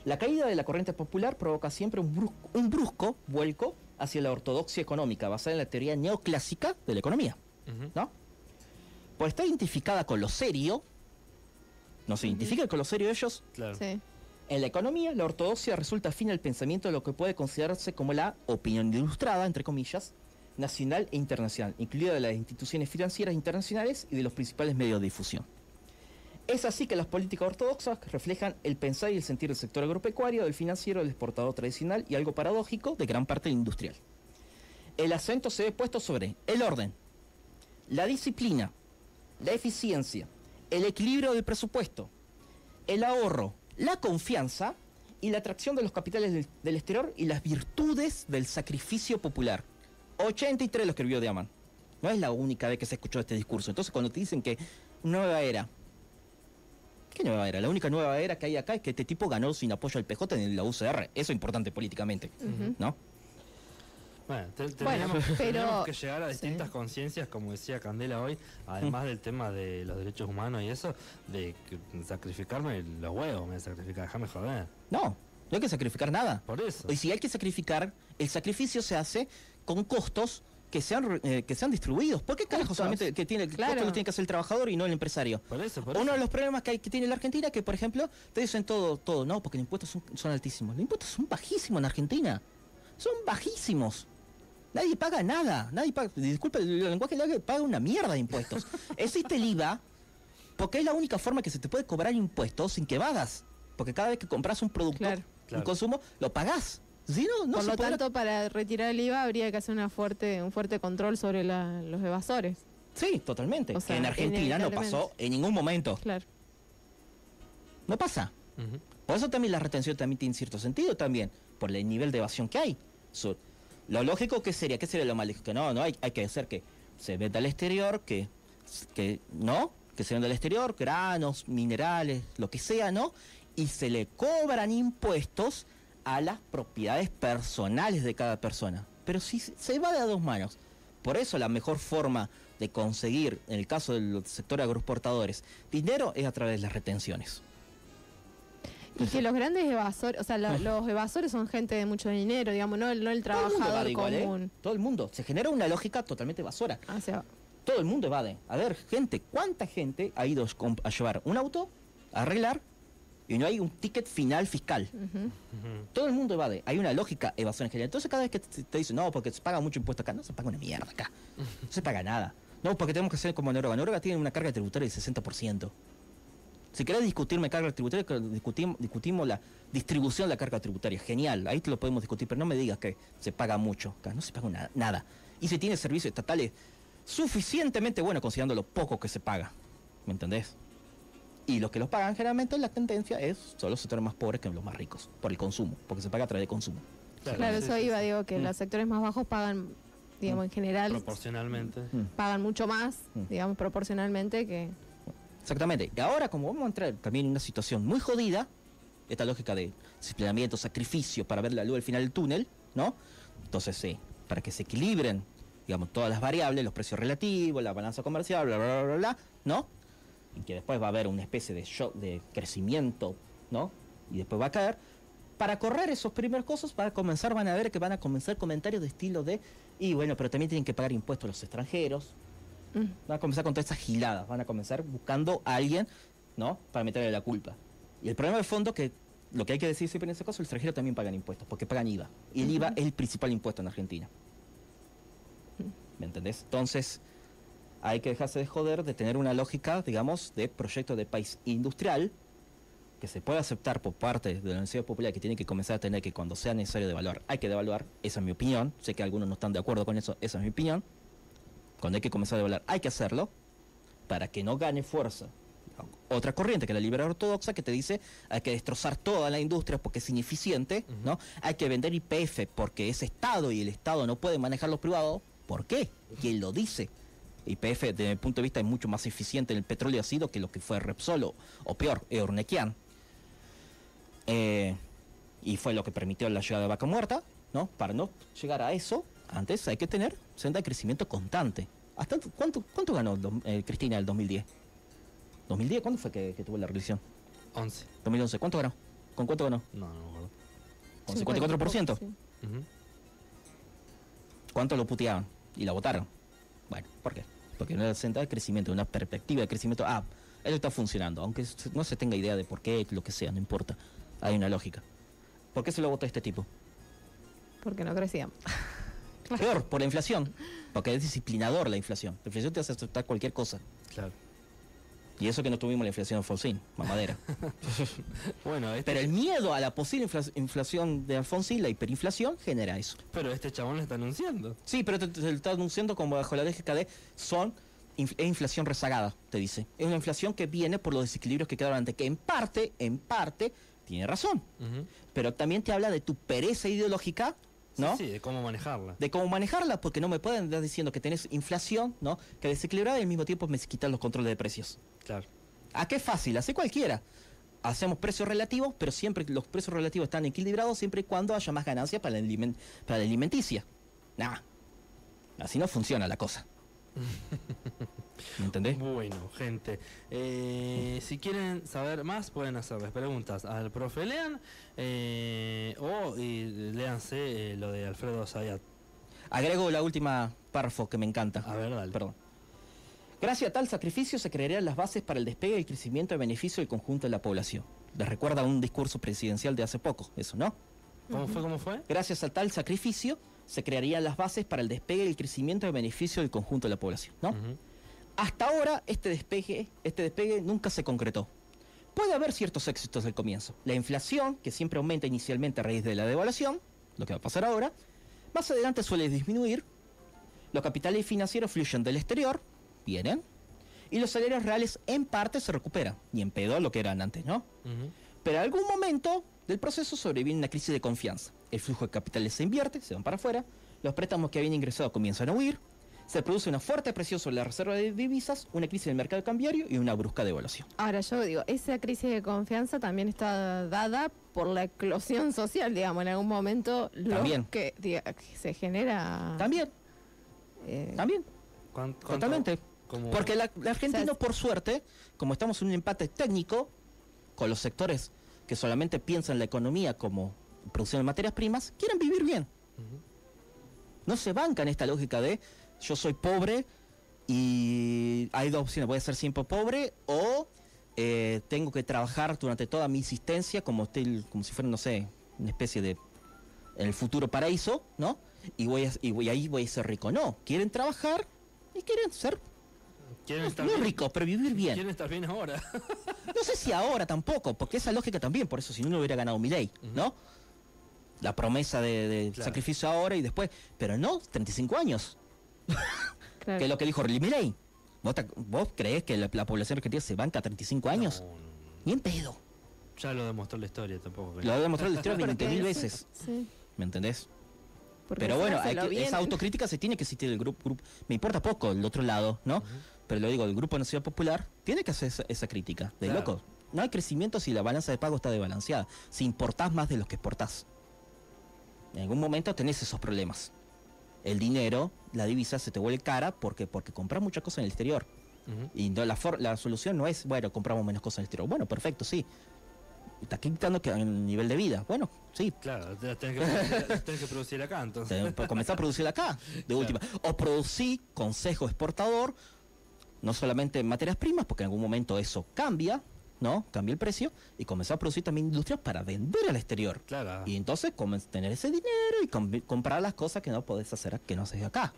La caída de la corriente popular provoca siempre un brusco, un brusco vuelco hacia la ortodoxia económica basada en la teoría neoclásica de la economía. ¿no? Por estar identificada con lo serio, no se identifican con lo serio ellos, Claro. Sí. en la economía la ortodoxia resulta afín al pensamiento de lo que puede considerarse como la opinión ilustrada, entre comillas, nacional e internacional, incluida de las instituciones financieras internacionales y de los principales medios de difusión. Es así que las políticas ortodoxas reflejan el pensar y el sentir del sector agropecuario, del financiero, del exportador tradicional y algo paradójico de gran parte del industrial. El acento se ve puesto sobre el orden, la disciplina, la eficiencia, el equilibrio del presupuesto, el ahorro, la confianza y la atracción de los capitales del, del exterior y las virtudes del sacrificio popular. 83 lo escribió Diamant. No es la única vez que se escuchó este discurso. Entonces cuando te dicen que nueva era, ¿qué nueva era? La única nueva era que hay acá es que este tipo ganó sin apoyo al PJ en la UCR. Eso es importante políticamente. ¿no? Bueno, te- Bueno, tendríamos, pero- tendríamos que llegar a distintas Sí. conciencias, como decía Candela hoy, además del tema de los derechos humanos y eso, de que sacrificarme los huevos, me voy a sacrificar, déjame joder. No, no hay que sacrificar nada. Por eso. Y si hay que sacrificar, el sacrificio se hace con costos que sean eh, que sean distribuidos. ¿Por qué carajo solamente que tiene el Claro. costo lo tiene que hacer el trabajador y no el empresario? Por eso, por Uno eso. de los problemas que, hay, que tiene la Argentina es que, por ejemplo, te dicen todo, todo, no, porque los impuestos son, son altísimos. Los impuestos son bajísimos en Argentina. Son bajísimos. Nadie paga nada. Nadie paga, disculpe el lenguaje, paga una mierda de impuestos. Existe el IVA porque es la única forma que se te puede cobrar impuestos sin que vagas. Porque cada vez que compras un producto, Claro. Claro. un consumo, lo pagás. Si no, no Por se lo podrá- tanto, para retirar el IVA habría que hacer una fuerte, un fuerte control sobre la- los evasores. Sí, totalmente. O sea, en Argentina no pasó en ningún momento. Claro. No pasa. Por eso también la retención también tiene cierto sentido también, por el nivel de evasión que hay. So, lo lógico que sería, ¿qué sería lo más lógico? Que no, no, hay, hay que hacer que se venda al exterior, que, que no, que se venda al exterior, granos, minerales, lo que sea, ¿no? Y se le cobran impuestos a las propiedades personales de cada persona. Pero si se va de a dos manos. Por eso la mejor forma de conseguir, en el caso del sector agroexportadores, dinero es a través de las retenciones. Y que los grandes evasores, o sea, lo- los evasores son gente de mucho dinero, digamos, no, el- no el Todo el mundo trabajador evade igual, ¿eh? común. Todo el mundo. Se genera una lógica totalmente evasora. O sea, Todo el mundo evade. A ver, gente, ¿cuánta gente ha ido a llevar un auto, a arreglar, y no hay un ticket final fiscal? Todo el mundo evade. Hay una lógica evasión en general. Entonces cada vez que te, te dicen, no, porque se paga mucho impuesto acá, no se paga una mierda acá. No se paga nada. No, porque tenemos que hacer como Noruega. Noruega tiene una carga tributaria del 60%. Si querés discutirme carga tributaria, discutimos, discutimos la distribución de la carga tributaria. Genial, ahí te lo podemos discutir, pero no me digas que se paga mucho. Acá no se paga nada. nada. Y se tiene servicios estatales suficientemente buenos considerando lo poco que se paga. ¿Me entendés? Y los que los pagan generalmente la tendencia es son los sectores más pobres que los más ricos, por el consumo, porque se paga a través de consumo. claro, sí, eso iba, digo, que Mm. los sectores más bajos pagan, digamos, en general, Proporcionalmente. Mm. pagan mucho más, Mm. digamos, proporcionalmente que... Exactamente. Y ahora, como vamos a entrar también en una situación muy jodida, esta lógica de disciplinamiento, sacrificio para ver la luz al final del túnel, ¿no? Entonces, sí, para que se equilibren, digamos, todas las variables, los precios relativos, la balanza comercial, bla, bla, bla, bla, ¿no? Y que después va a haber una especie de shock, de crecimiento, ¿no? Y después va a caer. Para correr esos primeros cosas, para comenzar, van a ver que van a comenzar comentarios de estilo de, y bueno, pero también tienen que pagar impuestos los extranjeros, mm, Van a comenzar con todas esas giladas, van a comenzar buscando a alguien, ¿no? Para meterle la culpa. Y el problema de fondo que lo que hay que decir siempre en ese caso, el extranjero también pagan impuestos, porque pagan IVA. Y el IVA es el principal impuesto en Argentina. ¿Me entendés? Entonces, hay que dejarse de joder de tener una lógica, digamos, de proyecto de país industrial que se puede aceptar por parte de la Universidad Popular, que tiene que comenzar a tener que cuando sea necesario devaluar, hay que devaluar, esa es mi opinión, sé que algunos no están de acuerdo con eso, esa es mi opinión, cuando hay que comenzar a devaluar, hay que hacerlo, para que no gane fuerza. Otra corriente que es la liberal ortodoxa que te dice hay que destrozar toda la industria porque es ineficiente, ¿no? Hay que vender IPF porque es Estado y el Estado no puede manejar los privados. ¿Por qué? ¿Quién lo dice? IPF desde mi punto de vista es mucho más eficiente en el petróleo ácido que lo que fue Repsol o, o peor, Eurnequian. Eh, y fue lo que permitió la llegada de Vaca Muerta, ¿no? Para no llegar a eso, antes hay que tener senda de crecimiento constante. ¿Hasta cuánto, cuánto ganó eh, Cristina en el 2010? ¿2010? ¿Cuándo fue que, que tuvo la reelección? 11. 2011. ¿Cuánto ganó? ¿Con cuánto ganó? No, no me acuerdo. ¿Con 54%? Sí. ¿Cuánto lo puteaban? Y la votaron. Bueno, ¿por qué? Porque una senda de crecimiento, una perspectiva de crecimiento. Ah, eso está funcionando. Aunque no se tenga idea de por qué, lo que sea, no importa. Hay una lógica. ¿Por qué se lo votó este tipo? Porque no Peor, por la inflación. Porque es disciplinador la inflación. La inflación te hace aceptar cualquier cosa. Claro. Y eso que no tuvimos la inflación de Alfonsín, mamadera. Bueno, este, Pero el miedo a la posible infla- inflación de Alfonsín, la hiperinflación, genera eso. pero este chabón lo está anunciando. Sí, pero te, te lo está anunciando como bajo la de son inf- es inflación rezagada, te dice. Es una inflación que viene por los desequilibrios que quedaron antes, que en parte, en parte, tiene razón. Pero también te habla de tu pereza ideológica, ¿no? Sí, sí, de cómo manejarla. de cómo manejarla, porque no me pueden andar diciendo que tenés inflación, ¿no? Que desequilibrada y al mismo tiempo me quitan los controles de precios. Claro. ¿A qué fácil? Hace cualquiera. Hacemos precios relativos, pero siempre los precios relativos están equilibrados siempre y cuando haya más ganancia para la, alimen- para la alimenticia. Nah. Así no funciona la cosa. ¿Me entendés? Bueno, gente, eh, si quieren saber más, pueden hacerles preguntas al profe Lean eh, o y, léanse eh, lo de Alfredo Zayat. Agrego la última párrafo que me encanta. A ver, dale. Perdón. Gracias a tal sacrificio se crearían las bases para el despegue y el crecimiento y beneficio del conjunto de la población. Les recuerda un discurso presidencial de hace poco, eso, ¿no? ¿Cómo fue? ¿Cómo fue? Gracias a tal sacrificio se crearían las bases para el despegue y el crecimiento y beneficio del conjunto de la población, ¿no? Ujú. Hasta ahora este despegue, este despegue nunca se concretó. Puede haber ciertos éxitos al comienzo. La inflación, que siempre aumenta inicialmente a raíz de la devaluación, lo que va a pasar ahora, más adelante suele disminuir. Los capitales financieros fluyen del exterior, vienen, y los salarios reales en parte se recuperan, y en pedo lo que eran antes, ¿no? Pero en algún momento del proceso sobreviene una crisis de confianza. El flujo de capitales se invierte, se van para afuera, los préstamos que habían ingresado comienzan a huir, se produce una fuerte presión sobre la reserva de divisas, una crisis del mercado cambiario y una brusca devaluación. Ahora yo digo, esa crisis de confianza también está dada por la eclosión social, digamos, en algún momento lo También. que, diga, que se genera... También, eh, también, ¿Cuán- cuánto- totalmente. cómo- Porque la, la Argentina, O sea, por suerte, como estamos en un empate técnico con los sectores que solamente piensan la economía como producción de materias primas, quieren vivir bien. No se bancan esta lógica de yo soy pobre y hay dos opciones, voy a ser siempre pobre o eh, tengo que trabajar durante toda mi existencia como, esté- como si fuera, no sé, una especie de en el futuro paraíso, ¿no? Y voy a- y voy ahí voy a ser rico. No, quieren trabajar y quieren ser ¿Quieren estar no ricos, pero vivir bien. ¿Quieren estar bien ahora? No sé si ahora tampoco, porque esa lógica también, por eso si no, no hubiera ganado mi ley, ¿no? La promesa de, de Claro. sacrificio ahora y después, pero no, 35 años, claro. que es lo que dijo Milei. ¿Vos, vos creés que la, la población argentina se banca a 35 años? No, no, no. Ni en pedo. Ya lo demostró la historia tampoco. creo. Lo ha demostrado la historia Porque 20.000 eso- veces, Sí, ¿me entendés? porque Pero bueno, hay que- esa autocrítica se tiene que existir el grupo. Me importa poco el otro lado, ¿no? Pero lo digo, el Grupo Nacional Popular tiene que hacer esa, esa crítica. De Claro. loco. No hay crecimiento si la balanza de pago está desbalanceada. Si importás más de los que exportás. En algún momento tenés esos problemas. El dinero, la divisa se te vuelve cara porque, porque compras muchas cosas en el exterior. Y no, la, for- la solución no es, bueno, compramos menos cosas en el exterior. Bueno, perfecto, sí. Está quitando que el nivel de vida. Bueno, sí, Claro, tenés que, producir- las tenés que producir acá entonces. Comenzar a producir acá, de última. O producir consejo exportador, no solamente en materias primas, porque en algún momento eso cambia, ¿no? Cambia el precio, y comenzar a producir también industrias para vender al exterior. Claro. Y entonces comen- tener ese dinero y com- comprar las cosas que no podés hacer, que no haces acá.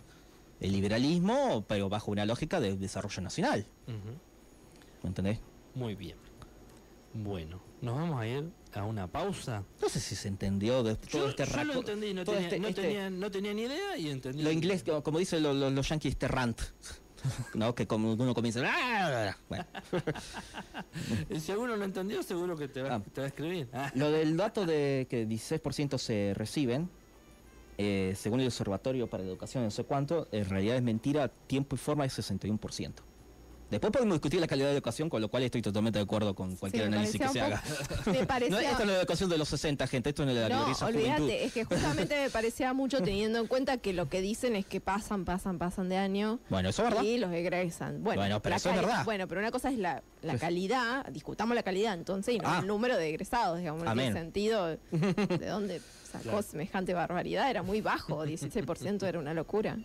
El liberalismo, pero bajo una lógica de desarrollo nacional. Ujú. ¿Me entendés? Muy bien. Bueno, nos vamos a ir a una pausa. No sé si se entendió de todo Yo, este yo lo entendí, no, tenía, este- no, este- tenía, no tenía ni idea y entendí. Lo inglés, como- como dicen los, los, los yankees, este rant. ¿No? Que como uno comienza. "Ah", Bueno. Y si alguno no entendió, seguro que te va, Ah. te va a escribir. Ah. Lo del dato de que 16% se reciben, eh, según el Observatorio para Educación, no sé cuánto, en realidad es mentira, tiempo y forma es 61%. Después podemos discutir la calidad de educación, con lo cual estoy totalmente de acuerdo con cualquier Sí, análisis que se haga. Me No, parecía... esto no es la educación de los 60, gente, esto no es la No, olvídate, es que justamente me parecía mucho teniendo en cuenta que lo que dicen es que pasan, pasan, pasan de año Bueno, eso es verdad. y los egresan. Bueno, Bueno, pero eso es verdad. Bueno, pero una cosa es la, la calidad, discutamos la calidad entonces y no Ah. el número de egresados, digamos, Amén. tiene sentido de dónde sacó Claro. semejante barbaridad, era muy bajo, 16% era una locura.